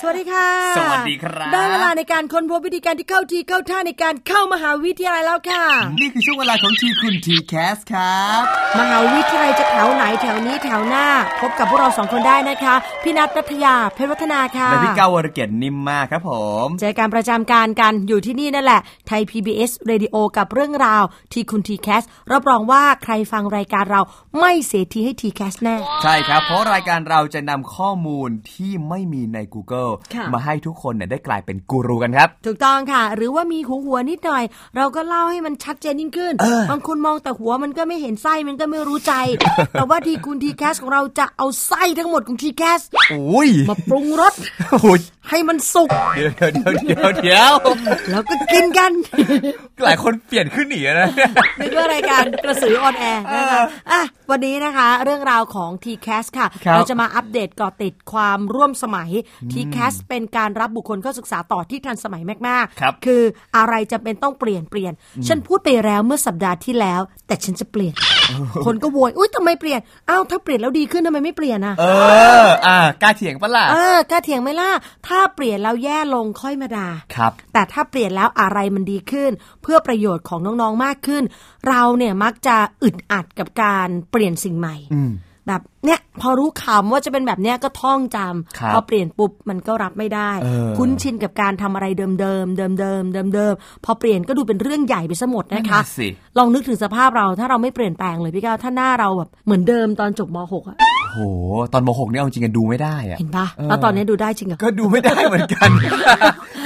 สวัสดีค่ะ สวัสดีครับ ได้เวลาในการค้นพบวิธีการที่เข้าทีเข้าท่าในการเข้ามหาวิทยาลัยแล้วค่ะ นี่คือช่วงเวลาของทีคุณทีแคสครับ มหาวิทยาลัยจะแถวไหนแถวนี้แถวหน้า พบกับพวกเราสองคนได้นะคะ พี่นัทนัทยาเพชรวัฒนาค่ะและพี่ก้าววรเกียรตินิ่มมากครับผม เจอการประจำการกันอยู่ที่นี่นั่นแหละ ไทย PBS Radio กับเรื่องราวทีคุณ TCAS รับรองว่าใครฟังรายการเราไม่เสียทีให้ TCAS แน่ ใช่ครับ เพราะรายการเราจะนำข้อมูลที่ไม่มีใน Google ค่ะมาให้ทุกคนเนี่ยได้กลายเป็นกูรูกันครับ ถูกต้องค่ะ หรือว่ามีหัวหัวนิดหน่อย เราก็เล่าให้มันชัดเจนยิ่งขึ้น บางคนมองแต่หัวมันก็ไม่เห็นไส้มันก็ไม่รู้ใจ แต่ว่าทีคุณ TCAS ของเราจะเอาไส้ทั้งหมดของ TCAS โอ้ยมาปรุงรสโอ้ย ให้มันสุกเดี๋ยวเดี๋ยวเดี๋ยวเดี๋ยวเดี๋ยวแล้วก็กินกัน หลายคนเปลี่ยนคลื่นหนีนะนึกว่ารายการกระสือ on air นะคะอะวันนี้นะคะ เรื่องราวของ t c a s ค่ะครับเราจะมาอัป เกาะติดความร่วมสมัย t c a s เป็นการรับบุคคลเข้าศึกษาต่อที่ทันสมัยมากครับๆคืออะไรจะเป็นต้องเปลี่ยนเปลี่ยน ฉันพูดไปแล้วเมื่อสัปดาห์ที่แล้ว แต่ฉันจะเปลี่ยน คนก็โวยอุ้ยทำไมเปลี่ยนอ้าวถ้าเปลี่ยนแล้วดีขึ้นทำไมไม่เปลี่ยนอะเอออ่ากล้าเถียงปะล่ะเออกล้าเถียงไหมล่ะถ้าเปลี่ยนแล้วแย่ลงค่อยมาด่าครับ แต่ถ้าเปลี่ยนแล้วอะไรมันดีขึ้น เพื่อประโยชน์ของน้องๆมากขึ้น เราเนี่ยมักจะอึดอัดกับการเปลี่ยนสิ่งใหม่แบบเนี้ยพอรู้คำว่าจะเป็นแบบเนี้ยก็ท่องจำครับพอเปลี่ยนปุ๊บมันก็รับไม่ได้เออคุ้นชินกับการทำอะไรเดิมๆเดิมๆเดิมๆเดิมๆพอเปลี่ยนก็ดูเป็นเรื่องใหญ่ไปซะหมดนะคะนั่นน่ะสิลองนึกถึงสภาพเราถ้าเราไม่เปลี่ยนแปลงเลยพี่ก้าวถ้าหน้าเราแบบเหมือนเดิมตอนจบม .6 อะ โห ตอนมหกเนี่ยเอาจริงกันดูไม่ได้อะเห็นปะแล้วตอนนี้ดูได้จริงเหรอก็ดูไม่ได้เหมือนกัน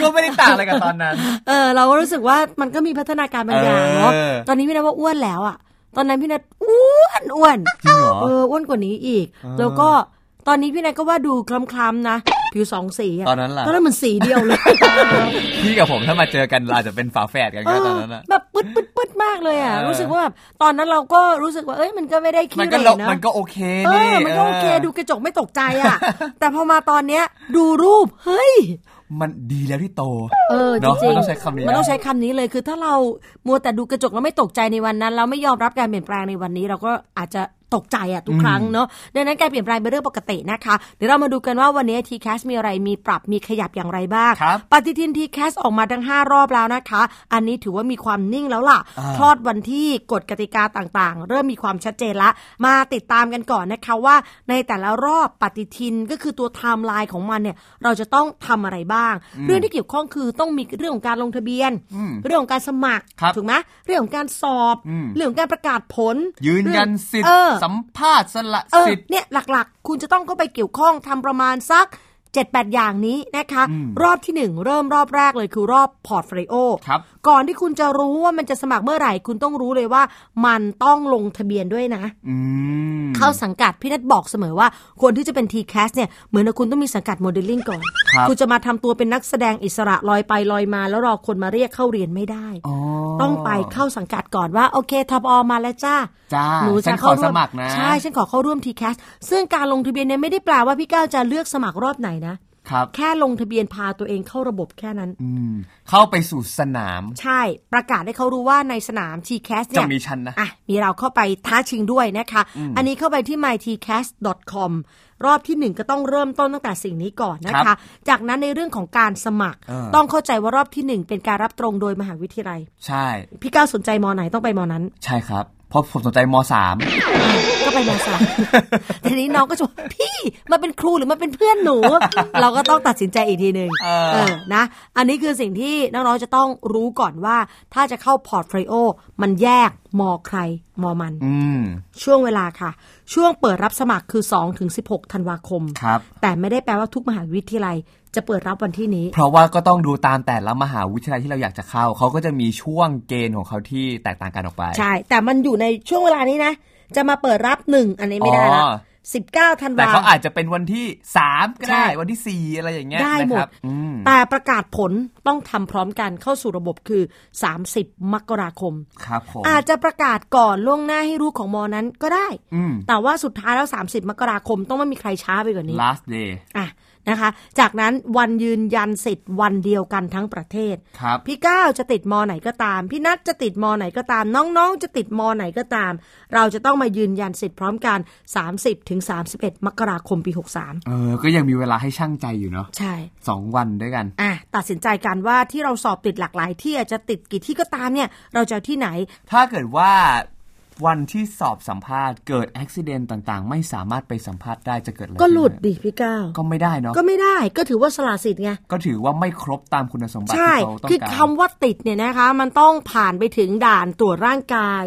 ก็ไม่ได้ต่างอะไรกับตอนนั้น เออ เราก็รู้สึกว่ามันก็มีพัฒนาการบางอย่างเนาะเออตอนนี้พี่นัทว่าอ้วนแล้วอะตอนนั้นพี่นัทอ้วนอ้วนจริงเหรอเอออ้วนกว่านี้อีก แล้วก็ ตอนนี้พี่นัทก็ว่าดูคล้ำๆนะ ผิวสองสีอะตอนนั้นล่ะตอนนั้นมันสีเดียวเลย พี่กับผมถ้ามาเจอกันเราอาจจะเป็นฝาแฝดกันเอก็อตอนนั้นอะแบบปึ๊ดปึ๊ดปึ๊ดมากเลยอะเออรู้สึกว่าแบบตอนนั้นเราก็รู้สึกว่าเอ้ยมันก็ไม่ได้ขี้มันเหก็ร่ลบนะมันก็โอเคเอนี่อมันก็โอเคดูกระจกไม่ตกใจอะแต่พอมาตอนเนี้ยดูรูปเฮ้ยมันดีแล้วที่โต เออจเนอะริงๆมันต้องใช้คำนี้ มันต้องนะใช้คำนี้เลย คือถ้าเรามัวแต่ดูกระจกแล้วไม่ตกใจในวันนั้นแล้วไม่ยอมรับการเปลี่ยนแปลงในวันนี้ เราก็อาจจะ ตกใจอะทุกครั้งเนาะดังนั้นการเปลี่ยนแปลงเป็นเรื่องปกตินะคะ เดี๋ยวเรามาดูกันว่าวันนี้ t c a s มีอะไรมีปรับมีขยับอย่างไรบ้างครับปฏิทิน t c a s ออกมาทั้ง 5 รอบแล้วนะคะ อันนี้ถือว่ามีความนิ่งแล้วล่ะอ่าคลอดวันที่กฎกติกาต่างๆ เริ่มมีความชัดเจนละ มาติดตามกันก่อนนะคะว่า ในแต่ละรอบปฏิทินก็คือตัวไทม์ไลน์ของมันเนี่ยเราจะต้องทำอะไรบ้าง เรื่องที่เกี่ยวข้องคือต้องมีเรื่องของการลงทะเบียน เรื่องของการสมัครครับถูกไหมเรื่องของการสอบอืมเรื่องของการประกาศผล ยืนยันสิทเอธิ์อสัมภาษณ์สละเออสิทธิ์เนี่ยหลักๆ คุณจะต้องเข้าไปเกี่ยวข้องทำประมาณสัก 7-8 อย่างนี้นะคะ รอบที่ 1 เริ่มรอบแรกเลยคือรอบ portfolio ครับก่อนที่คุณจะรู้ว่ามันจะสมัครเมื่อไหร่ คุณต้องรู้เลยว่า มันต้องลงทะเบียนด้วยนะอืมเข้าสังกัดพี่นัทบอกเสมอว่า คนที่จะเป็น t c a s เนี่ยเหมือนกับคุณต้องมีสังกัดโมเดลลิ่งก่อนครับคุณจะมาทำตัวเป็นนักแสดงอิสระลอยไปลอยมา แล้วรอคนมาเรียกเข้าเรียนไม่ได้อ๋อต้องไปเข้าสังกัดก่อนว่าโอเคทปอมาแล้วจ้าจ้าหนูฉัจะนขอเข้าร่วมสมัครนะใช่ฉันขอเข้าร่วม t c a s ซึ่งการลงทะเบียนเนี่ยไม่ได้แปลว่าพี่ก้าวจะเลือกสมัครรอบไหนนะครับแค่ลงทะเบียนพาตัวเองเข้าระบบแค่นั้น อืมเข้าไปสู่สนาม ใช่ประกาศให้เขารู้ว่าในสนาม t c a s เนี่ยจะมีฉันนะอะมีเราเข้าไปท้าชิงด้วยนะคะ อันนี้เข้าไปที่ mytcast.com รอบที่หนึ่งก็ต้องเริ่มต้นตั้งแต่สิ่งนี้ก่อนนะครัคะบจากนั้นในเรื่องของการสมัครเออต้องเข้าใจว่ารอบที่หนึ่งเป็นการรับตรงโดยมหาวิทยาลัย ใช่ พี่ก้าวสนใจมอไหนต้องไปมอนั้น ใช่ครับ เพราะผมสนใจมสามก็ ไปมสามทีนี้น้องก็จะบอกพี่มาเป็นครูหรือมาเป็นเพื่อนหนู เราก็ต้องตัดสินใจอีกทีหนึ่งเออเออนะ อันนี้คือสิ่งที่น้องๆจะต้องรู้ก่อนว่าถ้าจะเข้า portfolio มันแยกมอใครมอมันอืมช่วงเวลาค่ะ ช่วงเปิดรับสมัครคือ2ถึง16ธันวาคมครับแต่ไม่ได้แปลว่าทุกมหาวิทยาลัยจะเปิดรับวันที่นี้ เพราะว่าก็ต้องดูตามแต่ละมหาวิทยาลัยที่เราอยากจะเข้า เขาก็จะมีช่วงเกณฑ์ของเขาที่แตกต่างกันออกไป ใช่ แต่มันอยู่ในช่วงเวลานี้นะ จะมาเปิดรับหนึ่งอันนี้ไม่ได้ละอ๋อ19ธันแต่วาเขาอาจจะเป็นวันที่สามก็ได้ใช่วันที่สี่อะไรอย่างเงี้ยได้หมนะคดรับอืมแต่ประกาศผลต้องทำพร้อมกันเข้าสู่ระบบคือ30มกราคม ครับผมอาจจะประกาศก่อนล่วงหน้าให้รู้ของมอนั้นก็ได้อืมแต่ว่าสุดท้ายแล้ว30มกราคมต้องไม่มีใครช้าไปกว่านี้ last day อะ นะคะ จากนั้นวันยืนยันสิทธิ์วันเดียวกันทั้งประเทศ ครับ พี่ก้าวจะติดมอไหนก็ตาม พี่นัทจะติดมอไหนก็ตาม น้องๆ จะติดมอไหนก็ตาม เราจะต้องมายืนยันสิทธิ์พร้อมกัน 30ถึง31 มกราคมปี 63 เออ ก็ยังมีเวลาให้ช่างใจอยู่เนาะใช่สองวันด้วยกัน อะตัดสินใจกันว่าที่เราสอบติดหลากหลายที่อาจจะติดกี่ที่ก็ตามเนี่ย เราจะเอาที่ไหน ถ้าเกิดว่า วันที่สอบสัมภาษณ์เกิดอุบิเหตุต่างๆ ไม่สามารถไปสัมภาษณ์ได้จะเกิดอะไรก็หลุดขึ้นดิพี่ก้าวก็ไม่ได้เนาะก็ไม่ได้ก็ถือว่าสละสิทธิ์ไงก็ถือว่าไม่ครบตามคุณสมบัติใช่ที่เขาต้องคือการคำว่าติดเนี่ยนะคะ มันต้องผ่านไปถึงด่านตรวจร่างกาย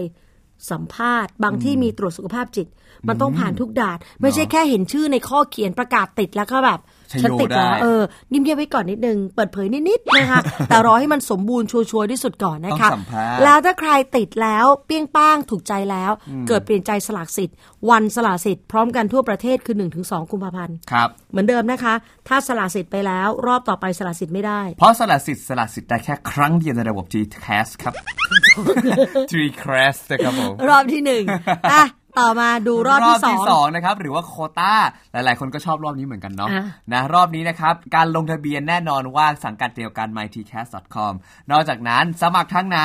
สัมภาษณ์ บางที่มีตรวจสุขภาพจิต มันต้องผ่านทุกด่านไม่ใช่แค่เห็นชื่อในข้อเขียนประกาศติดแล้วก็แบบชโย ฉันติดแล้วได้เออนิ่มเงียบไว้ก่อนนิดนึง เปิดเผยนิดๆนะคะแต่รอให้มันสมบูรณ์ชัวร์ๆที่สุดก่อนนะคะต้องสัมภาษณ์แล้วถ้าใครติดแล้วเปี้ยงป้างถูกใจแล้ว เกิดเปลี่ยนใจสลักสิทธิ์ วันสละสิทธิ์พร้อมกันทั่วประเทศคือ 1-2กุมภาพันธ์ครับเหมือนเดิมนะคะ ถ้าสละสิทธิ์ไปแล้วรอบต่อไปสละสิทธิ์ไม่ได้ เพราะสละสิทธิ์สละสิทธิ์ได้แค่ครั้งเดียวในระบบ G Class ครับ G Class นะครับผมรอบที่หนึ่งอะ ต่อมาดูรอบที่สองสองนะครับหรือว่าโควต้าหลาย ๆ คนก็ชอบรอบนี้เหมือนกันเนาะอะนะรอบนี้นะครับการลงทะเบียนแน่นอนว่าสังกัดเดียวกัน mytcast.com นอกจากนั้นสมัครทางไหน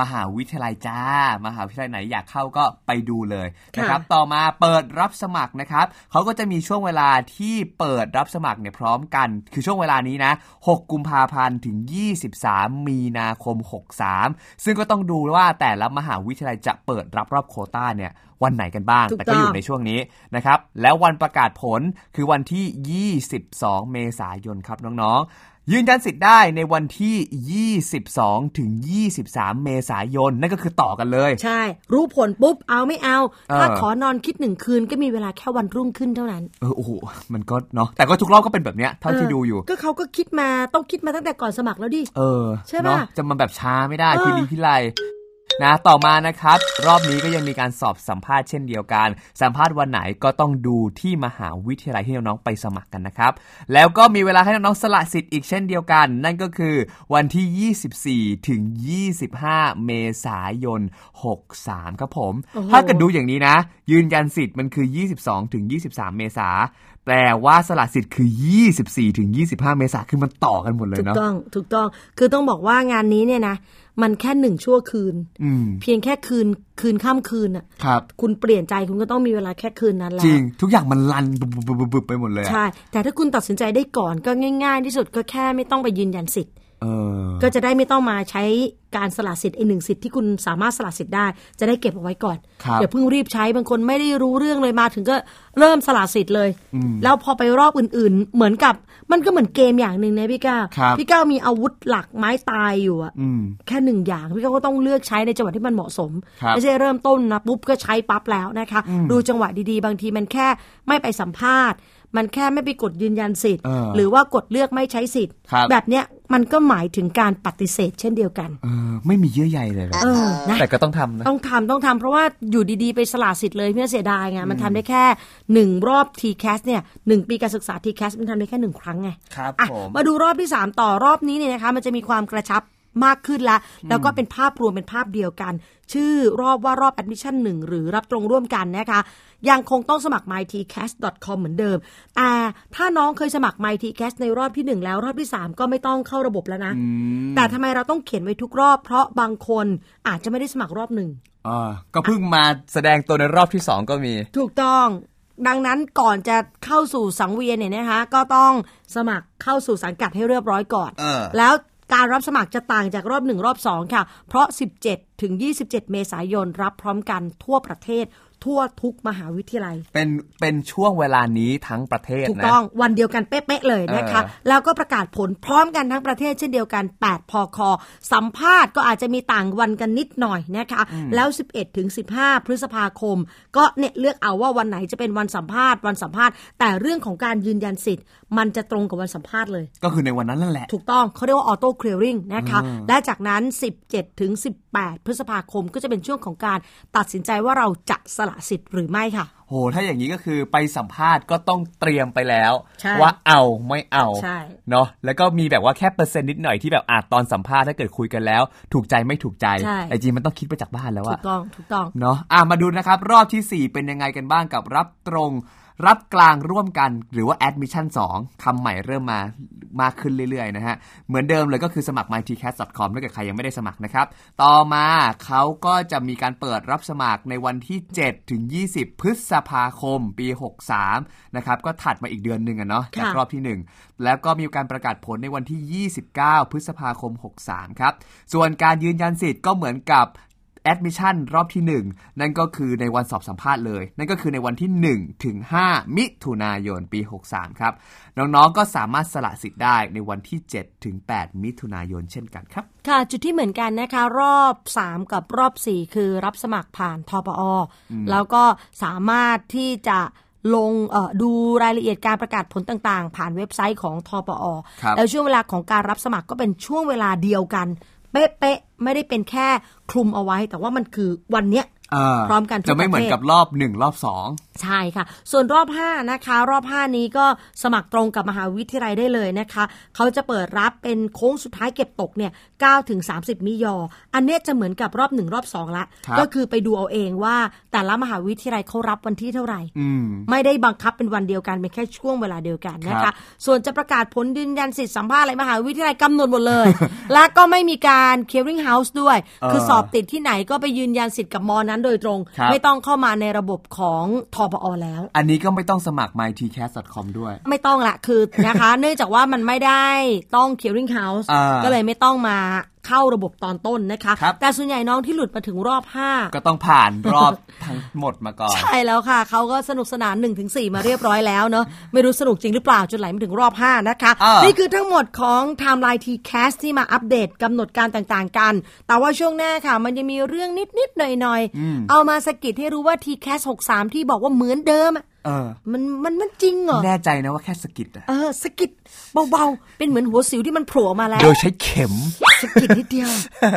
มหาวิทยาลัยจ้า มหาวิทยาลัยไหนอยากเข้าก็ไปดูเลยนะครับต่อมาเปิดรับสมัครนะครับเขาก็จะมีช่วงเวลาที่เปิดรับสมัครเนี่ยพร้อมกัน คือช่วงเวลานี้นะ 6 กุมภาพันธ์ถึง 23 มีนาคม 63 ซึ่งก็ต้องดูว่าแต่ละมหาวิทยาลัยจะเปิดรับรอบโควต้าเนี่ย วันไหนกันบ้างถูกแต่ก็อยู่ต้องในช่วงนี้นะครับ แล้ววันประกาศผลคือวันที่ 22 เมษายนครับน้องๆ ยืนยันสิทธิ์ได้ในวันที่ 22 ถึง 23 เมษายน นั่นก็คือต่อกันเลย ใช่ รู้ผลปุ๊บ เอาไม่เอา ถ้าเออขอนอนคิดหนึ่งคืนก็มีเวลาแค่วันรุ่งขึ้นเท่านั้น เออโอ้โหมันก็เนาะแต่ก็ทุกรอบก็เป็นแบบเนี้ยเท่าที่ดูอยู่ ก็เขาก็คิดมาต้องคิดมาตั้งแต่ก่อนสมัครแล้วดิเออใช่ปะเนาะจะมาแบบช้าไม่ได้เออพี่ลีพี่ไล นะต่อมานะครับ รอบนี้ก็ยังมีการสอบสัมภาษณ์เช่นเดียวกัน สัมภาษณ์วันไหนก็ต้องดูที่มหาวิทยาลัยที่น้องๆไปสมัครกันนะครับ แล้วก็มีเวลาให้น้องๆสละสิทธิ์อีกเช่นเดียวกัน นั่นก็คือวันที่ 24 ถึง 25 เมษายน 63 ครับผมโอ้โหถ้าเกิดดูอย่างนี้นะ ยืนยันสิทธิ์มันคือ 22 ถึง 23 เมษาแปลว่าสละสิทธิ์คือ 24 ถึง 25 เมษาคือมันต่อกันหมดเลยถูกเนาะต้อง ถูกต้อง คือต้องบอกว่างานนี้เนี่ยนะ มันแค่หนึ่งชั่วคืนอืมเพียงแค่คืนคืนข้ามคืนอะครับ คุณเปลี่ยนใจคุณก็ต้องมีเวลาแค่คืนนั้นแล้จวริง ทุกอย่างมันลันบุบบุบบุบบุบไปหมดเลยอะใช่ แต่ถ้าคุณตัดสินใจได้ก่อนก็ง่าย ๆ ที่สุดก็แค่ไม่ต้องไปยืนยันสิทธิ์เออ ก็จะได้ไม่ต้องมาใช้การสละสิทธิ์ไอหนึ่งสิทธิ์ที่คุณสามารถสละสิทธิ์ได้ จะได้เก็บเอาไว้ก่อนครับอย่าเพิ่งรีบใช้บางคนไม่ได้รู้เรื่องเลยมาถึงก็เริ่มสละสิทธิ์เลย แล้วพอไปรอบอื่น ๆ เหมือนกับมันก็เหมือนเกมอย่างหนึ่งนะพี่ก้าวครับพี่ก้าวมีอาวุธหลักไม้ตายอยู่อะอืมแค่หนึ่งอย่างพี่ก้าวก็ต้องเลือกใช้ในจังหวะที่มันเหมาะสมครับไม่ใช่เริ่มต้นนะปุ๊บก็ใช้ปั๊บแล้วนะคะ ดูจังหวะดีๆ บางทีมันแค่ไม่ไปสัมภาษณ์มันแค่ไม่ไปกดยืนยันสิทธิ์เออหรือว่ากดเลือกไม่ใช้สิทธิ์ครับแบบเนี้ย มันก็หมายถึงการปฏิเสธเช่นเดียวกันเออไม่มีเยื่อใยเลยเหรอเออนะแต่ก็ต้องทำนะ ต้องทำต้องทำเพราะว่าอยู่ดีๆ ไปสละสิทธิ์เลยเพื่อเสียดายไงมันทำได้แค่หนึ่งรอบ t c a s เนี่ยหนึ่งปีการศึกษา t c a s มันทำได้แค่หนึ่งครั้งไงครับอะผมมาดูรอบที่ 3 ต่อรอบนี้เนี่ยนะคะมันจะมีความกระชับ มากขึ้นละ แล้วก็เป็นภาพรวมเป็นภาพเดียวกัน ชื่อรอบว่ารอบ admission 1 หรือรับตรงร่วมกันนะคะ ยังคงต้องสมัคร mytcast.com เหมือนเดิม แต่ถ้าน้องเคยสมัคร mytcast ในรอบที่ 1 แล้วรอบที่ 3 ก็ไม่ต้องเข้าระบบแล้วนะ แต่ทำไมเราต้องเขียนไว้ทุกรอบ เพราะบางคนอาจจะไม่ได้สมัครรอบหนึ่งอ่าก็เพิ่งมาแสดงตัวในรอบที่สองก็มี ถูกต้องดังนั้นก่อนจะเข้าสู่สังเวียนเนี่ยนะคะก็ต้องสมัครเข้าสู่สังกัดให้เรียบร้อยก่อนเออแล้ว การรับสมัครจะต่างจากรอบหนึ่งรอบสองค่ะ เพราะ 17 ถึง 27 เมษายนรับพร้อมกันทั่วประเทศ ทั่วทุกมหาวิทยาลัย เป็นเป็นช่วงเวลานี้ทั้งประเทศถูกนะต้องวันเดียวกันเป๊ะๆเลยนะคะเออแล้วก็ประกาศผลพร้อมกันทั้งประเทศเช่นเดียวกัน 8 พอคอสัมภาษณ์ก็อาจจะมีต่างวันกันนิดหน่อยนะคะ แล้ว 11ถึง15 พฤษภาคม ก็เนี่ยเลือกเอาว่าวันไหนจะเป็นวันสัมภาษณ์วันสัมภาษณ์ แต่เรื่องของการยืนยันสิทธิ์ มันจะตรงกับวันสัมภาษณ์เลย ก็คือในวันนั้นนั่นแหละ ถูกต้องเขาเรียกว่าออโต้เคลียริงนะคะและจากนั้น 17ถึง18 พฤษภาคมก็จะเป็นช่วงของการตัดสินใจว่าเราจะสละสิทธิ์หรือไม่ค่ะโหถ้าอย่างนี้ก็คือไปสัมภาษณ์ก็ต้องเตรียมไปแล้วใช่ว่าเอาไม่เอาใช่เนาะแล้วก็มีแบบว่าแค่เปอร์เซ็นต์นิดหน่อยที่แบบอาจตอนสัมภาษณ์ถ้าเกิดคุยกันแล้ว ถูกใจไม่ถูกใจใช่แต่จริงมันต้องคิดไปจากบ้านแล้วถูอะกต้องถูกต้องเนาะอะมาดูนะครับ รอบทีสี่4 เป็นยังไงกันบ้างกับรับตรง รับกลางร่วมกันหรือว่า admission 2คำใหม่เริ่มมามากขึ้นเรื่อยๆนะฮะ เหมือนเดิมเลยก็คือสมัคร mytcas.com ถ้าเกิดใครยังไม่ได้สมัครนะครับ ต่อมาเขาก็จะมีการเปิดรับสมัครในวันที่ 7 ถึง 20 พฤษภาคม ปี 63 นะครับ ก็ถัดมาอีกเดือนหนึ่งอะเนาะจากค่ะรอบที่ 1 แล้วก็มีการประกาศผลในวันที่ 29 พฤษภาคม 63 ครับ ส่วนการยืนยันสิทธิ์ก็เหมือนกับ admission รอบที่ 1 นั่นก็คือในวันสอบสัมภาษณ์เลย นั่นก็คือในวันที่ 1 ถึง 5 มิถุนายนปี 63 ครับ น้องๆก็สามารถสละสิทธิ์ได้ในวันที่ 7 ถึง 8 มิถุนายนเช่นกันครับ ค่ะ จุดที่เหมือนกันนะคะ รอบ 3 กับรอบ 4 คือรับสมัครผ่านทปอ แล้วก็สามารถที่จะลงเอ่อดูรายละเอียดการประกาศผลต่างๆ ผ่านเว็บไซต์ของทปอครับแล้วช่วงเวลาของการรับสมัครก็เป็นช่วงเวลาเดียวกัน เป๊ะๆไม่ได้เป็นแค่คลุมเอาไว้ แต่ว่ามันคือวันเนี้ย พร้อมกันทุกจะไม่เหมือนประเทศกับรอบ 1 รอบ 2 ใช่ค่ะ ส่วนรอบ 5 นะคะ รอบ 5 นี้ก็สมัครตรงกับมหาวิทยาลัยได้เลยนะคะ เขาจะเปิดรับเป็นโค้งสุดท้ายเก็บตกเนี่ย9ถึง30 มิยอ อันเนี้ยจะเหมือนกับรอบ 1 รอบ 2 ละครับก็คือไปดูเอาเองว่าแต่ละมหาวิทยาลัยเขารับวันที่เท่าไหร่อืมไม่ได้บังคับเป็นวันเดียวกัน เป็นแค่ช่วงเวลาเดียวกันนะครัคะบส่วนจะประกาศผลยืนยันสิทธิสัมภาษณ์อะไรมหาวิทยาลัยกำหนดหมดเลย และก็ไม่มีการ clearing house ด้วย คือสอบติดที่ไหนก็ไปยืนยันสิทธิ์กับมอนั้นโดยตรงครับไม่ต้องเข้ามาในระบบของทปอแล้ว อันนี้ก็ไม่ต้องสมัคร mytcast.com ด้วย ไม่ต้องละคือนะคะ เนื่องจากว่ามันไม่ได้ต้อง clearing house อ่าก็เลยไม่ต้องมา เข้าระบบตอนต้นนะคะครับแต่ส่วนใหญ่น้องที่หลุดมาถึงรอบ 5 ก็ต้องผ่านรอบทั้งหมดมาก่อน ใช่แล้วค่ะ เขาก็สนุกสนาน1นถึงสมาเรียบร้อยแล้วเนาะไม่รู้สนุกจริงหรือเปล่าจนไหลมาถึงรอบ 5 นะคะอ่านี่นี่คือทั้งหมดของ Timeline T-Cast ที่มาอัปเดตกำหนดการต่างๆกัน แต่ว่าช่วงหน้าค่ะ มันยังมีเรื่องนิดๆหน่อยๆ เอามาสกิดให้รู้ว่า T-Cast 63 ที่บอกว่าเหมือนเดิมอะ เออ มันมันมันจริงเหรอแน่ใจนะว่าแค่สะกิดอะเออสกิดเบาๆ เป็นเหมือนหัวสิวที่มันโผล่ออกมาแล้ว โดยใช้เข็มสกิดนิดเดียว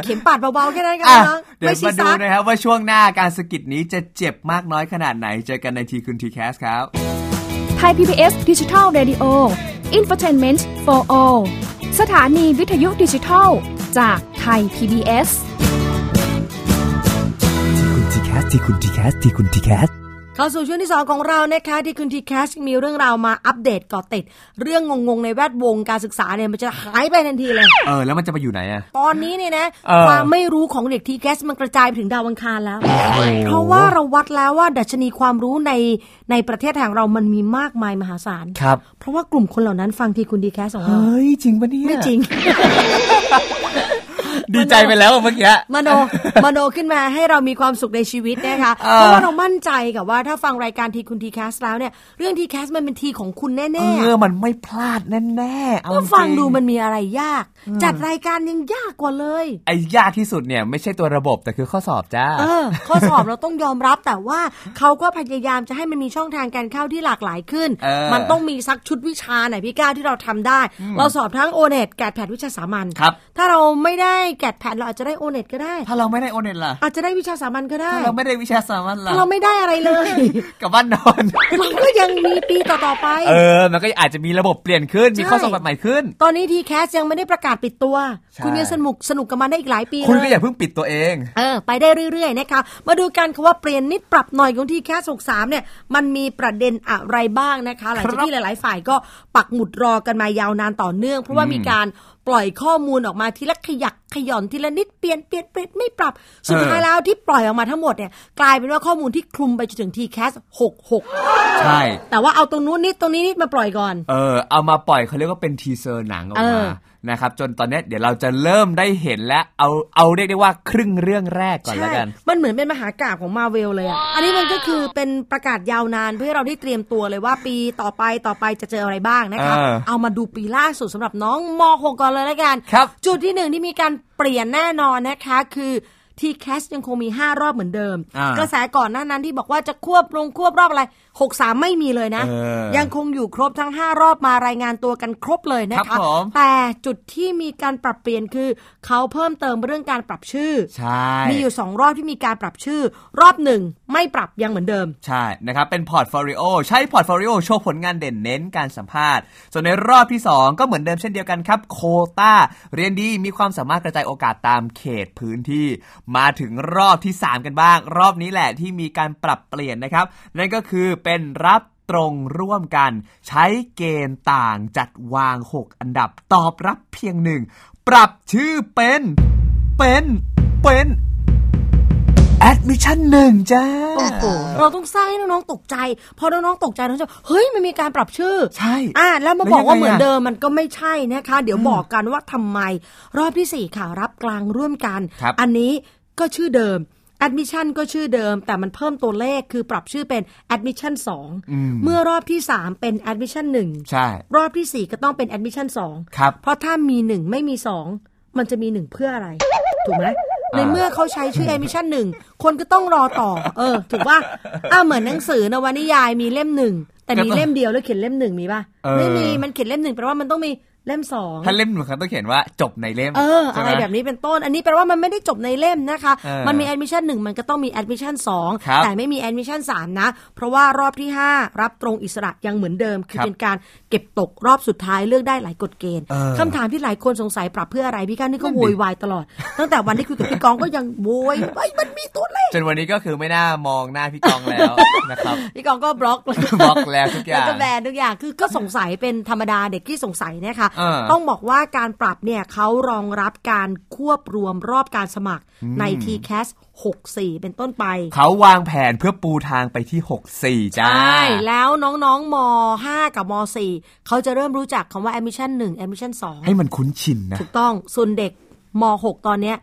เข็มปาดเบาๆแค่นั้นกันอะนะเดี๋ยวไม่ใช่มาดูซักนะครับว่าช่วงหน้าการสะกิดนี้จะเจ็บมากน้อยขนาดไหนเจอกันในทีคุณทีแคสครับไทย PBS Digital Radio Infotainment for All สถานีวิทยุดิจิทัล จากไทย PBS คุณ TCAS ทีคุณ TCAS ทีคุณ TCAS เข้าสู่ช่วงที่ 2 ของเรานะคะทีคุณ TCAS มีเรื่องราวมาอัป เกาะติด เรื่องงงๆในแวดวงการศึกษาเนี่ยมันจะหายไปทันทีเลย เออแล้วมันจะไปอยู่ไหนอะตอนนี้เนี่ยนะเออความไม่รู้ของเด็ก TCAS มันกระจายไปถึงดาวอังคารแล้ว เพราะว่าเราวัดแล้วว่าดัชนีความรู้ในในประเทศไทยของเรามันมีมากมายมหาศาลครับเพราะว่ากลุ่มคนเหล่านั้นฟังทีคุณดีแคสของเราเฮ้ยจริงปะเนี่ยไม่จริง ดีใจไปแล้วอะเมื่อกี้มโนมโนขึ้นมาให้เรามีความสุขในชีวิตนะคะเออเพราะว่าเรามั่นใจกับว่าถ้าฟังรายการทีคุณทีแคสแล้วเนี่ย เรื่องทีแคสมันเป็นทีของคุณแน่เออมันไม่พลาดแน่ๆเอาๆก็ฟังจริดูมันมีอะไรยาก จัดรายการยังยากกว่าเลยไอ้ยากที่สุดเนี่ยไม่ใช่ตัวระบบแต่คือข้อสอบจ้าเออ ข้อสอบเราต้องยอมรับแต่ว่าเขาก็พยายามจะให้มันมีช่องทางการเข้าที่หลากหลายขึ้นเออมันต้องมีสักชุดวิชาไหนพี่ก้าวที่เราทำได้ เราสอบทั้งโอเน็ตแกดแพดวิชาสามัญครับถ้าเราไม่ได้แกดแพดเราอาจจะได้โอเน็ตก็ได้ ถ้าเราไม่ได้โอเน็ตล่ะ อาจจะได้วิชาสามัญก็ได้ถ้าเราไม่ได้วิชาสามัญล่ะถ้าเราไม่ได้อะไรเลยกลับบ้านนอนเราก็ยังมีปีต่อๆไป เออ มันก็อาจจะมีระบบเปลี่ยนขึ้นมีใช่ข้อสอบแบบใหม่ขึ้น ตอนนี้ทีแคสยังไม่ได้ประกาศปิดตัวใช่คุณยังสนุกสนุกกับมันได้อีกหลายปีคุณเลก็ยอย่าเพิ่งปิดตัวเองเออไปได้เรื่อยๆนะคะมาดูกันค่ะว่าเปลี่ยนนิดปรับหน่อยของทีแคสกสามเนี่ยมันมีประเด็นอะไรบ้างนะคะ หลังจากที่หลาย ๆ ฝ่ายก็ปักหมุดรอกันมายาวนานต่อเนื่อง เพราะว่ามีการ ปล่อยข้อมูลออกมาทีละขยักขย่อนทีละนิดเปลี่ยนเปลี่ยนเปลี่ยนไม่ปรับ สุดท้ายแล้วที่ปล่อยออกมาทั้งหมดเนี่ยกลายเป็นว่าข้อมูลที่คลุมไปจนถึงทีแคสหกหกใช่ แต่ว่าเอาตรงนู้นนิดตรงนี้นิดมาปล่อยก่อน เออเอามาปล่อยเขาเรียกว่าเป็น teaser หนังออกเอมาอ นะครับจนตอนเนี้ยเดี๋ยวเราจะเริ่มได้เห็นและเอาเอาเรียกได้ว่าครึ่งเรื่องแรกก่อนแล้วกันใช่มันเหมือนเป็นมหากาพย์ของมาเวลเลยอะอันนี้มันก็คือเป็นประกาศยาวนานเพื่อให้เราได้เตรียมตัวเลยว่าปีต่อไปต่อไปจะเจออะไรบ้างนะคะเออเอามาดูปีล่าสุดสำหรับน้องม .6 ก่อนเลยแล้วกันครับจุดที่หนึ่งที่มีการเปลี่ยนแน่นอนนะคะคือ TCAS ยังคงมี 5 รอบเหมือนเดิมอ่ากระแสก่อนหน้านั้นที่บอกว่าจะควบลงควบรอบอะไร 63 ไม่มีเลยนะเออยังคงอยู่ครบทั้ง 5 รอบมารายงานตัวกันครบเลยนะคะครับผมแต่จุดที่มีการปรับเปลี่ยนคือ เขาเพิ่มเติมเรื่องการปรับชื่อใช่มีอยู่ 2 รอบที่มีการปรับชื่อ รอบหนึ่งไม่ปรับยังเหมือนเดิม ใช่นะครับ เป็น portfolio ใช้ portfolio โชว์ผลงานเด่นเน้นการสัมภาษณ์ ส่วนในรอบที่ 2 ก็เหมือนเดิมเช่นเดียวกันครับ โควตาเรียนดีมีความสามารถกระจายโอกาสตามเขตพื้นที่ มาถึงรอบที่ 3 กันบ้าง รอบนี้แหละที่มีการปรับเปลี่ยนนะครับ นั่นก็คือเป็นรับตรงร่วมกัน ใช้เกณฑ์ต่างจัดวาง 6 อันดับตอบรับเพียงหนึ่ง ปรับชื่อเป็น เป็น เป็น admission หนึ่งจ้าโอ้โหเราต้องสร้างให้น้องๆตกใจ พอน้องๆตกใจน้องจะเฮ้ยมันมีการปรับชื่อ ใช่อ่าแล้วมาแล้วบอกว่ายังไงอะเหมือนเดิมมันก็ไม่ใช่นะคะ เดี๋ยวบอกกันว่าทำไม รอบที่4ค่ะรับกลางร่วมกันครับอันนี้ก็ชื่อเดิม admission ก็ชื่อเดิม แต่มันเพิ่มตัวเลขคือปรับชื่อเป็น admission 2 เมื่อรอบที่ 3 เป็น admission 1 ใช่ รอบที่ 4 ก็ต้องเป็น admission 2 ครับ เพราะถ้ามี 1 ไม่มี 2 มันจะมี 1 เพื่ออะไร ถูกไหมในเมื่อเขาใช้ชื่อ admission 1 คนก็ต้องรอต่อ เออ ถูกว่าอ้าวเหมือนหนังสือนวนิยายมีเล่มหนึ่งแต่มีเล่มเดียวแล้วเขียนเล่มหนึ่งมีป่ะเออไม่มีมันเขียนเล่มหนึ่งแปลว่ามันต้องมี เล่มสองถ้าเล่มหนึ่งเขาต้องเขียนว่าจบในเล่ม เออใช่อะหมไรแบบนี้เป็นต้น อันนี้แปลว่ามันไม่ได้จบในเล่มนะคะเออมันมี admission 1มันก็ต้องมี admission ครับ2แต่ไม่มี admission 3นะ เพราะว่ารอบที่ 5 รับตรงอิสระยังเหมือนเดิม คือครับเป็นการเก็บตกรอบสุดท้ายเลือกได้หลายกฎเกณฑ์เออคำถามที่หลายคนสงสัยปรับเพื่ออะไรพี่ก้านี่ก็นั่นดิโวยวายตลอด ตั้งแต่วันที่คุยกับพี่กองก็ยังโวยไอ้ยมันมีตัวเลขจนวันนี้ก็คือไม่น่ามองหน้าพี่กองแล้วนะครับพี่กองก็บล็อกบล็อกแล้วทุกอย่างแล้วก็แบนทุกอย่างคือก็สงสัยเป็นธรรมดาเด็กที่สงสัยนะคะเออต้องบอกว่าการปรับเนี่ยเขารองรับการควบรวมรอบการสมัครใน TCAS 64 เป็นต้นไป เขาวางแผนเพื่อปูทางไปที่ 64 จ้า ใช่ แล้วน้องๆม5 กับม4เขาจะเริ่มรู้จักคำว่า admission 1 admission ให้มันคุ้นชินนะ2ถูกต้อง ส่วนเด็กม6ตอนเนี้ย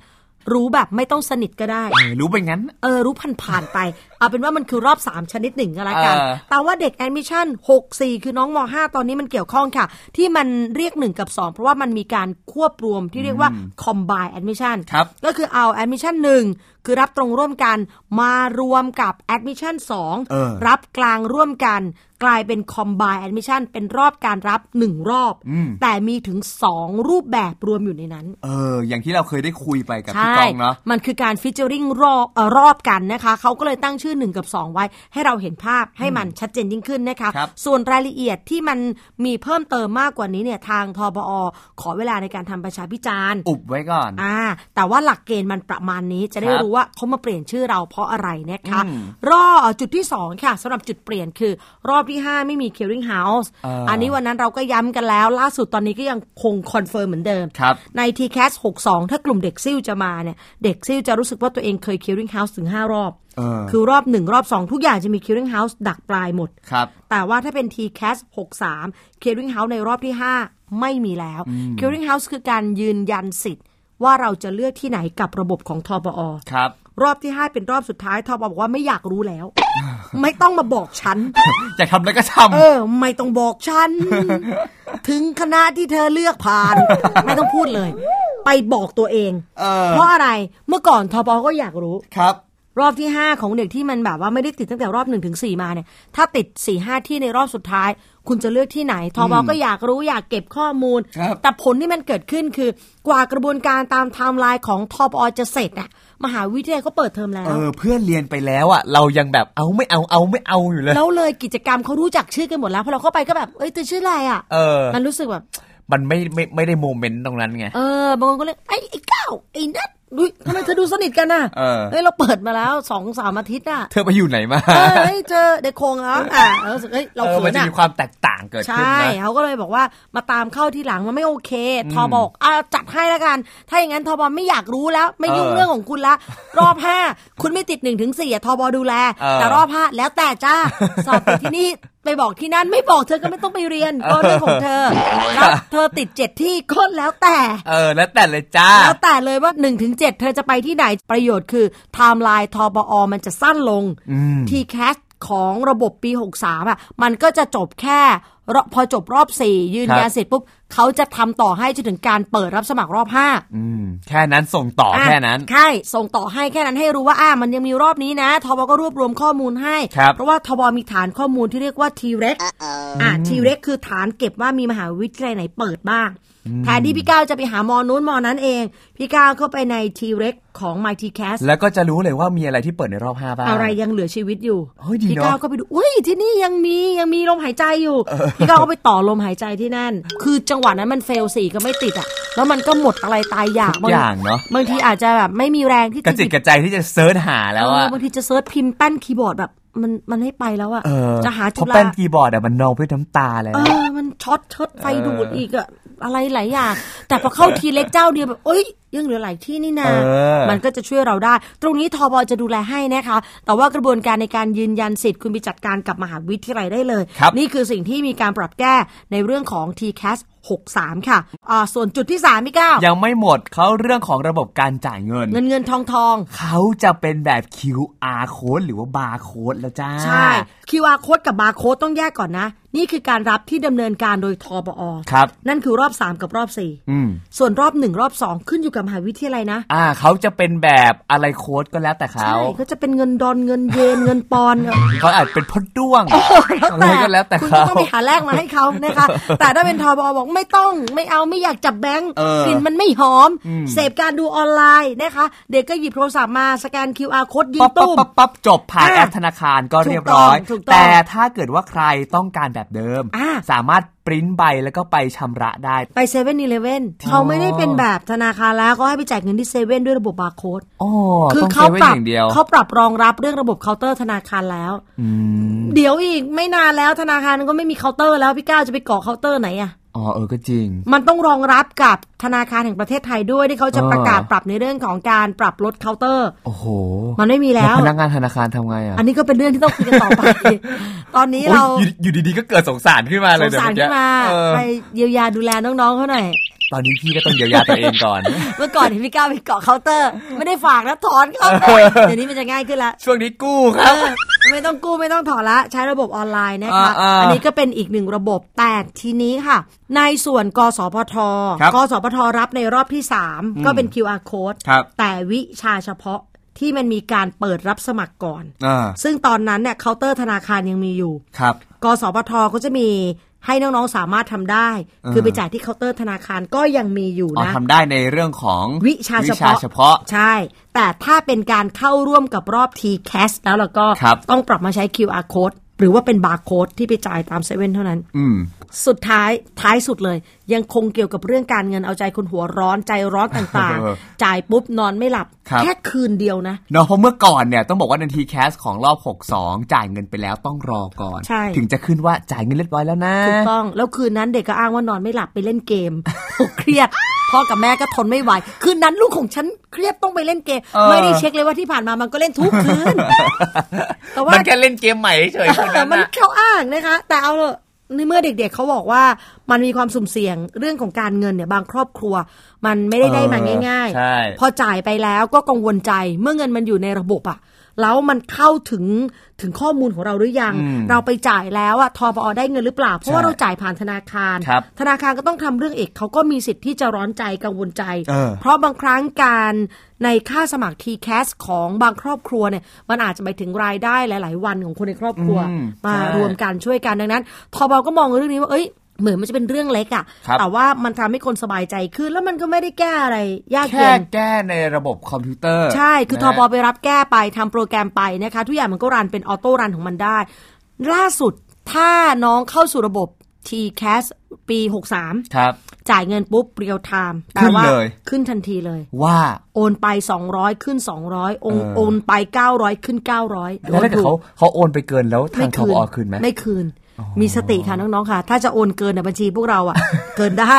รู้แบบไม่ต้องสนิทก็ได้เออรู้ไปงั้น เออ รู้ผ่านๆไปเอาเป็นว่ามันคือรอบ 3 ชนิดหนึ่งก็แล้วกันเออแต่ว่าเด็ก admission 6 4 คือน้องม 5 ตอนนี้มันเกี่ยวข้องค่ะ ที่มันเรียก 1 กับ 2 เพราะว่ามันมีการควบรวมที่เรียกว่า combine admission ครับก็คือเอา admission 1 คือรับตรงร่วมกันมารวมกับ admission เออ2รับกลางร่วมกันกลายเป็น combine admission เป็นรอบการรับ 1 รอบแต่มีถึง 2 รูปแบบรวมอยู่ในนั้น เออ อย่างที่เราเคยได้คุยไปกับพี่ใช่กองเนาะมันคือการ featuring รอบเอ่อรอบกันนะคะเขาก็เลยตั้งชื่อ1 กับ 2 ไว้ ให้เราเห็นภาพให้มันชัดเจนยิ่งขึ้นนะคะครับส่วนรายละเอียดที่มันมีเพิ่มเติมมากกว่านี้เนี่ยทางทปอ ขอเวลาในการทำประชาพิจารณ์ อุบไว้ก่อนอ่าแต่ว่าหลักเกณฑ์มันประมาณนี้จะได้ครับรู้ว่าเขามาเปลี่ยนชื่อเราเพราะอะไรนะคะอืมรอบจุดที่ 2 ค่ะสำหรับจุดเปลี่ยนคือ รอบที่ 5 ไม่มี clearing house เอออัอันนี้วันนั้นเราก็ย้ำกันแล้ว ล่าสุดตอนนี้ก็ยังคง confirm เหมือนเดิมครับใน TCAS 62 ถ้ากลุ่มเด็กซิ่วจะมาเนี่ย เด็กซิ่วจะรู้สึกว่าตัวเองเคย clearing house ถึง 5 รอบเออ คือรอบ1รอบ2ทุกอย่างจะมี clearing house ดักปลายหมดครับแต่ว่าถ้าเป็น TCAS 63 clearing house ในรอบที่ 5 ไม่มีแล้ว clearing house คือการยืนยันสิทธิ์ ว่าเราจะเลือกที่ไหนกับระบบของทบอครับรอบที่ 5 เป็นรอบสุดท้ายทบอบอกว่าไม่อยากรู้แล้ว ไม่ต้องมาบอกฉันอยากทำอะไรก็ทเออ ไม่ต้องบอกฉัน ถึงคณะที่เธอเลือกผ่าน ไม่ต้องพูดเลย ไปบอกตัวเอง เออเพราะอะไรเมื่อก่อนทปอก็อยากรู้ครับ รอบที่ 5 ของเด็กที่มันแบบว่าไม่ได้ติดตั้งแต่รอบ1ถึงสามมาเนี่ยถ้าติด4ห้าที่ในรอบสุดท้าย คุณจะเลือกที่ไหนทปอก็อยากรู้อยากเก็บข้อมูลครับแต่ผลที่มันเกิดขึ้นคือกว่ากระบวนการตามไทม์ไลน์ของทปอจะเสร็จอะมหาวิทยาลัยก็เปิดเทอมแล้เอวอเพื่อนเรียนไปแล้วอะเรายังแบบเอาไม่เอาเอาไม่เอาอยู่เลยแล้วเลยกิจกรรมเขารู้จักชื่อกันหมดแล้วพอเราเข้าไปก็แบบเอ้ยเธอชื่ออะไรอะเออมันรู้สึกแบบมันไม่ไม่ไม่ได้โมเมนต์ตรงนั้นไง เออบางคนก็เลยไอ้ไอ้ก้าวไอ้นัท ดุยทำไมเธอดูสนิทกันน่ะเออเฮ้ยเราเปิดมาแล้วสองสามอาทิตย์น่ะ เธอไปอยู่ไหนมาเออเฮ้ยเจอเด็กโคงแล้วอะเออรู้สึกเฮ้ยเราเออเขิมันนจะอะมีความแตกต่างเกิดขึ้นใช่นะเขาก็เลยบอกว่ามาตามเข้าที่หลังมันไม่โอเค ทอบอกอะจัดให้แล้วกัน ถ้าอย่างนั้นทอบอไม่อยากรู้แล้ว ไม่ยุ่งเออเรื่องของคุณละ รอบห้าคุณไม่ติดหนึ่งถึงสี่อะทปอ. ดูแลเออแต่รอบห้าแล้วแต่จ้าสอบติดที่นี่ ไปบอกที่นั่นไม่บอกเธอก็ไม่ต้องไปเรียนก็เรื่องของเธอแล้วเธอติดเจ็ดที่ก็แล้วแต่ เออ แล้วแต่เลยจ้า แล้วแต่เลยว่า1นถึงเเธอจะไปที่ไหนประโยชน์คือไทปอ.มันจะสั้นลงอืม TCAS ของระบบปี 63อะมันก็จะจบแค่รอบพอจบรอบ 4 ยืนยันเสร็จปุ๊บเขาจะทำต่อให้จนถึงการเปิดรับสมัครรอบ5อืมแค่นั้นส่งต่อแค่นั้นใช่ส่งต่อให้แค่นั้นให้รู้ว่าอ่ามันยังมีรอบนี้นะทบก็รวบรวมข้อมูลให้ครับเพราะว่าทบมีฐานข้อมูลที่เรียกว่า T-REX อ่า T-REX คือฐานเก็บว่ามีมหาวิทยาลัยไหนเปิดบ้าง แทนที่พี่ก้าวจะไปหามอนู้นมอนั้นเอง พี่ก้าวเข้าไปใน T-REX ของ MyTCast แล้วก็จะรู้เลยว่ามีอะไรที่เปิดในรอบห้าบ้าง อะไรยังเหลือชีวิตอยู่เฮ้ยดีพี่เนอะก้าวก็ไปดูอุ้ยที่นี่ยังมียังมีลมหายใจอยู่ พี่ก้าวก็ไปต่อลมหายใจที่นั่น คือจังหวะนั้นมัน fail สี่ก็ไม่ติดอะ แล้วมันก็หมดอะไรตายอยากทุกอย่างเนาะบางทีอาจจะแบบไม่มีแรงที่กระจิตกระใจที่จะ search หาแล้วเออะอบางทีจะ search พิมพ์แป้นคีย์บอร์ดแบบมันมันให้ไปแล้วอะเออจะหาเพจุราะฬาแป้นคีย์บอร์ดอะมันนองด้วยน้ำตาเลยเอนะอมันช็อตเชิดไฟดูดอีกอะ อะไรหลายอย่าง แต่พอเข้า TCAS เจ้าเดียวแบบเอ้ยยังเหลือหลายที่นี่นะเออมันก็จะช่วยเราได้ ตรงนี้ทปอ. จะดูแลให้นะคะ แต่ว่ากระบวนการในการยืนยันสิทธิ์คุณไปจัดการกับมหาวิทยาลัยได้เลยครับนี่คือสิ่งที่มีการปรับแก้ในเรื่องของ TCAS 63 ค่ะอ่าส่วนจุดที่3พี่ก้าวยังไม่หมดเขาเรื่องของระบบการจ่ายเงิน เงินเงินทองทองเขาจะเป็นแบบ QR code หรือว่า barcode แล้วจ้า ใช่ QR code กับ barcode ต้องแยกก่อนนะ นี่คือการรับที่ดำเนินการโดยทบอครับ นั่นคือรอบ 3 กับรอบอืม4ส่วนรอบ 1 รอบ 2 ขึ้นอยู่กับมหาวิทยาลัยนะ อ่าเขาจะเป็นแบบอะไรโค้ดก็แล้วแต่เขาใช่ก็จะเป็นเงินดอนเงินเยนเงินปอนด์เขาอาจเป็นพ่อด้วงอะไรก็แล้วแต่คุณเขาก็ต้องไปหาแลกมาให้เขานะคะแต่ถ้าเป็นทปอ. บอกไม่ต้องไม่เอาไม่อยากจับแบงค์เออกลิ่นมันไม่หอม เสพการดูออนไลน์นะคะ เด็กก็หยิบโทรศัพท์มาสแกน QR code ยิงปั๊บปั๊บตุ้มปั๊บปั๊บจบผ่านอ่าแอปธนาคารก็เรียบร้อยถูกต้องถูกต้องแต่ถ้าเกิดว่าใครต้องการแบบเดิมอ่าสามารถปริ้นใบแล้วก็ไปชำระได้ ไปเซเว่นอีเลเว่นเขาไม่ได้เป็นแบบธนาคารแล้วเขาให้ไปจ่ายเงินที่เซเว่นด้วยระบบบาร์โค้ดอ๋อคือต้องเขาเซเว่นปรับอย่างเดียวเขาปรับรองรับเรื่องระบบเคาน์เตอร์ธนาคารแล้วอืมเดี๋ยวอีกไม่นานแล้วธนาคารก็ไม่มีเคาน์เตอร์แล้วพี่ก้าวจะไปเกาะเคาน์เตอร์ไหนอะ อ๋อเออก็จริง มันต้องรองรับกับธนาคารแห่งประเทศไทยด้วยที่เขาจะเออประกาศปรับในเรื่องของการปรับลดเคาน์เตอร์ โอ้โห มันไม่มีแล้ว พนักงานธนาคารทำไงอะ อันนี้ก็เป็นเรื่องที่ต้องคุยกันต่อไป ตอนนี้โอ้ยเราอยู่อยู่ดีๆก็เกิดสงสารขึ้นมาสเลยงเดี๋ยวสารเมื่อขึ้นมาเออไปเยียวยาดูแลน้องๆเขาหน่อย ตอนนี้พี่ก็ต้องเยียวยาตัวเองก่อน เมื่อก่อนเห็นพี่ก้าวไปเกาะเคาน์เตอร์ ไม่ได้ฝากนะถอนเขาเดี๋ยวนี้มันจะง่ายขึ้นละช่วงนี้กู้คเอรับอไม่ต้องกู้ไม่ต้องถอนละใช้ระบบออนไลน์นะคะอ่าๆอันนี้ก็เป็นอีกหนึ่งระบบแต่ทีนี้ค่ะ ในส่วนกสพทครับกสพทรับในรอบที่ 3 ก็เป็น QR code ครับแต่วิชาเฉพาะที่มันมีการเปิดรับสมัครก่อนอ่าซึ่งตอนนั้นเนี่ยเคาน์เตอร์ธนาคารยังมีอยู่ ครับ กสพทก็จะมี ให้น้องๆสามารถทำได้ คือไปจ่ายที่เคาน์เตอร์ธนาคารก็ยังมีอยู่อ๋อนะทำได้ในเรื่องของวิชาเฉพาะวิชาเฉพาะใช่ แต่ถ้าเป็นการเข้าร่วมกับรอบ TCAS แล้วเราก็ครับต้องปรับมาใช้ QR code หรือว่าเป็นบาร์โค้ดที่ไปจ่ายตามเซเว่นเท่านั้น อืม สุดท้ายท้ายสุดเลย ยังคงเกี่ยวกับเรื่องการเงินเอาใจคนหัวร้อนใจร้อนต่างเออๆจ่ายปุ๊บนอนไม่หลับครับ แค่คืนเดียวนะเนาะเพราะเมื่อก่อนเนี่ยต้องบอกว่าใน TCAS ของรอบ 62 จ่ายเงินไปแล้วต้องรอก่อนใช่ถึงจะขึ้นว่าจ่ายเงินเรียบร้อยแล้วนะถูกต้องแล้วคืนนั้นเด็กก็อ้างว่านอนไม่หลับไปเล่นเกมเครียดพ่อกับแม่ก็ทนไม่ไหว คืนนั้นลูกของฉันเครียดต้องไปเล่นเกมเออไม่ได้เช็คเลยว่าที่ผ่านมามันก็เล่นทุกคืน แต่ว่ามันแค่เล่นเกมใหม่เฉยๆคนแต่นั้นมันนะเขาอ้างนะคะ แต่เอาเถอะ ในเมื่อเด็กๆเขาบอกว่ามันมีความสุ่มเสี่ยงเรื่องของการเงินเนี่ยบางครอบครัว มันไม่ได้ได้มาง่ายใช่ๆพอจ่ายไปแล้วก็กังวลใจเมื่อเงินมันอยู่ในระบบอะ แล้วมันเข้าถึงถึงข้อมูลของเราหรือยังอืมเราไปจ่ายแล้วอะทบอได้เงินหรือเปล่า เพราะว่าใช่เราจ่ายผ่านธนาคารครับธนาคารก็ต้องทำเรื่องเอกเขาก็มีสิทธิ์ที่จะร้อนใจกังวลใจเออเพราะบางครั้งการในค่าสมัคร TCAS ของบางครอบครัวเนี่ยมันอาจจะไปถึงรายได้หลาย ๆ วันของคนในครอบครัวอืมมาใช่รวมกันช่วยกันดังนั้นทบก็มองเรื่องนี้ว่าเอ้ย เหมือนมันจะเป็นเรื่องเล็กอะครับแต่ว่ามันทำให้คนสบายใจขึ้น แล้วมันก็ไม่ได้แก้อะไร ยากแค่เย็นแก้ในระบบคอมพิวเตอร์ ใช่ คือนะทฮะบไปรับแก้ไปทำโปรแกรมไปนะคะ ทุกอย่างมันก็ run เป็น auto run ของมันได้ ล่าสุดถ้าน้องเข้าสู่ระบบ TCAS ปี 63 ครับ จ่ายเงินปุ๊บ real-time แปลขึ้นว่าเลยขึ้นทันทีเลย ว่าโอนไป 200 ขึ้น 200โอนเออโอนไป 900 ขึ้น 900แล้วถ้าเกิดเขาเขาโอนไปเกินแล้วทางทปอ.คืนไหมไม่คืน มีสติค่ะน้องๆค่ะ ถ้าจะโอนเกินในบัญชีพวกเราอะ เกินได้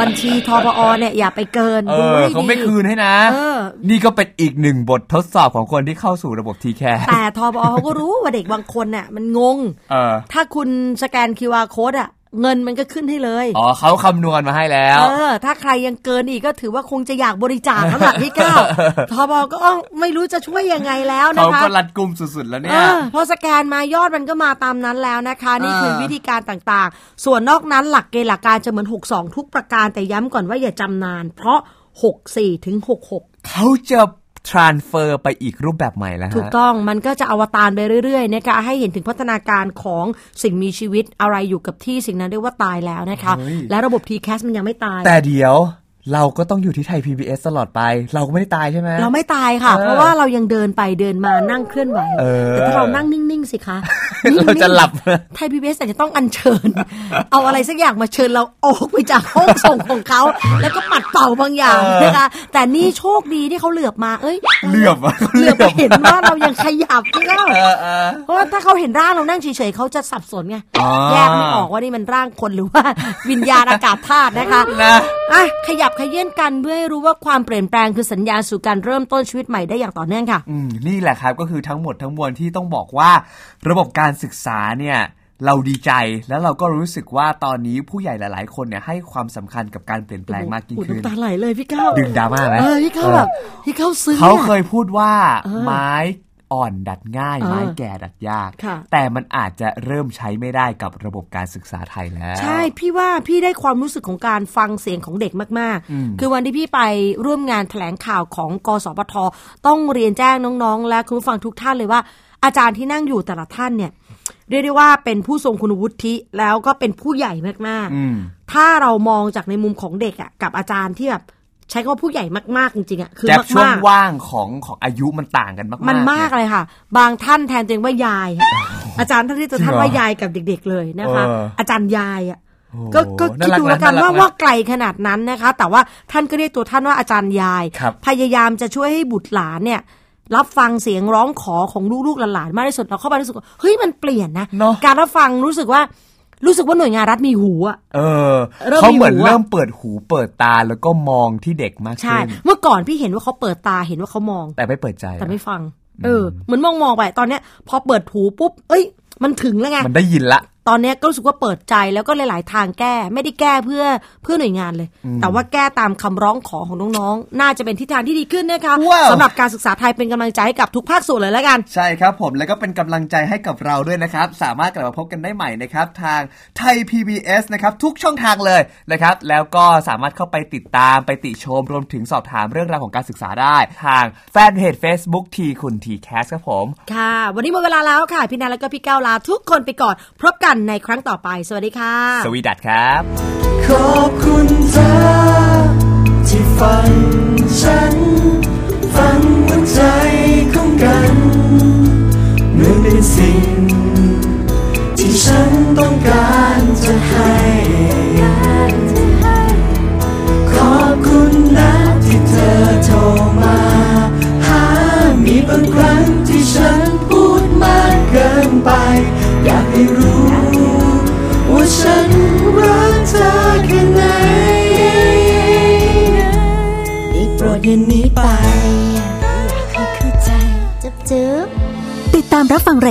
บัญชีทบอเนี่ยอย่าไปเกินเอดูอให้เขาไม่ดีคืนให้นะเออนี่ก็เป็นอีกหนึ่งบททดสอบของคนที่เข้าสู่ระบบทีแคแต่ทบอเขาก็รู้ว่าเด็กบางคนเนี่ยมันงงเออถ้าคุณสแกน QR code อะ เงินมันก็ขึ้นให้เลย อ๋อเขาคำนวณมาให้แล้ว เออ ถ้าใครยังเกินอีกก็ถือว่าคงจะอยากบริจาคแล้วล่ะพี่ก้าวทบก็อ้องไม่รู้จะช่วยยังไงแล้วนะเขาคะก็รัดกุมสุดๆแล้วเอเนี่ยอพอสแกนมายอดมันก็มาตามนั้นแล้วนะคะ นี่คือเออวิธีการต่างๆ ส่วนนอกนั้นหลักเกณฑ์หลักการจะเหมือน 62 ทุกประการแต่ย้ำก่อนว่าอย่าจำนาน เพราะ 64ถึง66 เขาจะ transfer ไปอีกรูปแบบใหม่แล้วฮะถูกต้องมันก็จะอวตารไปเรื่อยๆนะคะให้เห็นถึงพัฒนาการของสิ่งมีชีวิตอะไรอยู่กับที่สิ่งนั้นเรียกว่าตายแล้วนะคะเฮ้ยและระบบ TCAS มันยังไม่ตาย แต่เดี๋ยว เราก็ต้องอยู่ที่ไทย PBS ตลอดไป เราก็ไม่ได้ตายใช่ไหมเราไม่ตายค่ะเออเพราะว่าเรายังเดินไปเดินมานั่งเคลื่อนไหวเออแต่ถ้าเรานั่งนิ่ง ๆ สิคะเราจะหลับไทยพีบีเอสอาจจะต้องอัญเชิญ เอาอะไรสักอย่างมาเชิญเราออกไปจากห้องส่งของเขา แล้วก็ปัดเป่าบางอย่างเออนะคะแต่นี่โชคดีที่เขาเหลือบมาเอ้ยเหลือบอะเหลือบไปเห็นว่าเรายังขยับนี่ก็เออเออเพราะว่าถ้าเขาเห็นร่างเรานั่งเฉยๆเขาจะสับสนไงอ๋อแยกไม่ออกว่านี่มันร่างคนหรือว่าวิญญาณอากาศธาตุนะคะนะอะขยับขยื่นกันเพื่อให้รู้ว่าความเปลี่ยนแปลงคือสัญญาณสู่การเริ่มต้นชีวิตใหม่ได้อย่างต่อเนื่องค่ะอืมนี่แหละครับก็คือทั้งหมดทั้งมวลที่ต้องบอกว่า ระบบการศึกษาเนี่ยเราดีใจแล้วเราก็รู้สึกว่าตอนนี้ผู้ใหญ่หลาย ๆ คนเนี่ยให้ความสำคัญกับการเปลี่ยนแปลงมากยิ่งโอ้โหขึ้นน้ำตาไหลเลยพี่ก้าวดึงดราม่าไหมเออพี่ก้าวแบบพี่ก้าวซึ้งเขาอะเคยพูดว่าเออไม้ อ่อนดัดง่ายเออไม้แก่ดัดยากค่ะแต่มันอาจจะเริ่มใช้ไม่ได้กับระบบการศึกษาไทยแล้ว ใช่ พี่ว่าพี่ได้ความรู้สึกของการฟังเสียงของเด็กมากอืมๆคือวันที่พี่ไปร่วมงานแถลงข่าวของกสปทต้องเรียนแจ้งน้องๆ และคุณผู้ฟังทุกท่านเลยว่า อาจารย์ที่นั่งอยู่แต่ละท่านเนี่ยเรียกได้ว่าเป็นผู้ทรงคุณวุฒิแล้วก็เป็นผู้ใหญ่มากอืมๆถ้าเรามองจากในมุมของเด็กอะกับอาจารย์ที่แบบ ใช้คำว่าผู้ใหญ่มากๆจริงๆอะคือแกลบช่วงมากๆว่างของของอายุมันต่างกันมากๆมันมากเนี่ยเลยค่ะ บางท่านแทนตัวเองว่ายาย อาจารย์ท่านที่จะท่านจริงเหรอว่ายายกับเด็ก ๆ เลยนะคะเอออาจารย์ยายอะโอ้ก็ก็น่าคิดรักดูนะแล้วกันน่ารัว่ากนะว่าไกลขนาดนั้นนะคะ แต่ว่าท่านก็เรียกตัวท่านว่าอาจารย์ยายครับพยายามจะช่วยให้บุตรหลานเนี่ยรับฟังเสียงร้องขอของลูกๆหลานๆมากที่สุดเราเข้าไปรู้สึกว่าเฮ้ยมันเปลี่ยนนะเนอะการรับฟังรู้สึกว่า รู้สึกว่าหน่วยงานรัฐมีหูอะเออเริ่มเขาเหมือนมีหูอะเริ่มเปิดหูเปิดตาแล้วก็มองที่เด็กมากใช่ขึ้นเมื่อก่อนพี่เห็นว่าเขาเปิดตาเห็นว่าเขามอง แต่ไม่เปิดใจ แต่ไม่ฟัง เออ เหมือนมองมองๆไปตอนเนี้ย พอเปิดหูปุ๊บ เอ้ย มันถึงแล้วไง มันได้ยินละ ตอนเนี้ยก็รู้สึกว่าเปิดใจแล้วก็หลาย ๆ ทางแก้ ไม่ได้แก้เพื่อเพื่อหน่วยงานเลย แต่ว่าแก้ตามคำร้องขอของน้องๆ น่าจะเป็นทิศทางที่ดีขึ้นนะคะว้าวสำหรับการศึกษาไทยเป็นกำลังใจให้กับทุกภาคส่วนเลยแล้วกัน ใช่ครับผมแล้วก็เป็นกำลังใจให้กับเราด้วยนะครับ สามารถกลับมาพบกันได้ใหม่นะครับ ทางไทย PBS นะครับทุกช่องทางเลยนะครับ แล้วก็สามารถเข้าไปติดตามไปติชมรวมถึงสอบถามเรื่องราวของการศึกษาได้ ทางแฟนเพจ Facebook ทีคุณทีแคสครับผม ค่ะ วันนี้หมดเวลาแล้วค่ะพี่นาแล้วก็พี่ก้าวลาทุกคนไปก่อนพบกันในครั้งต่อไป สวัสดีค่ะ สวีดัตครับ ขอบคุณเธอ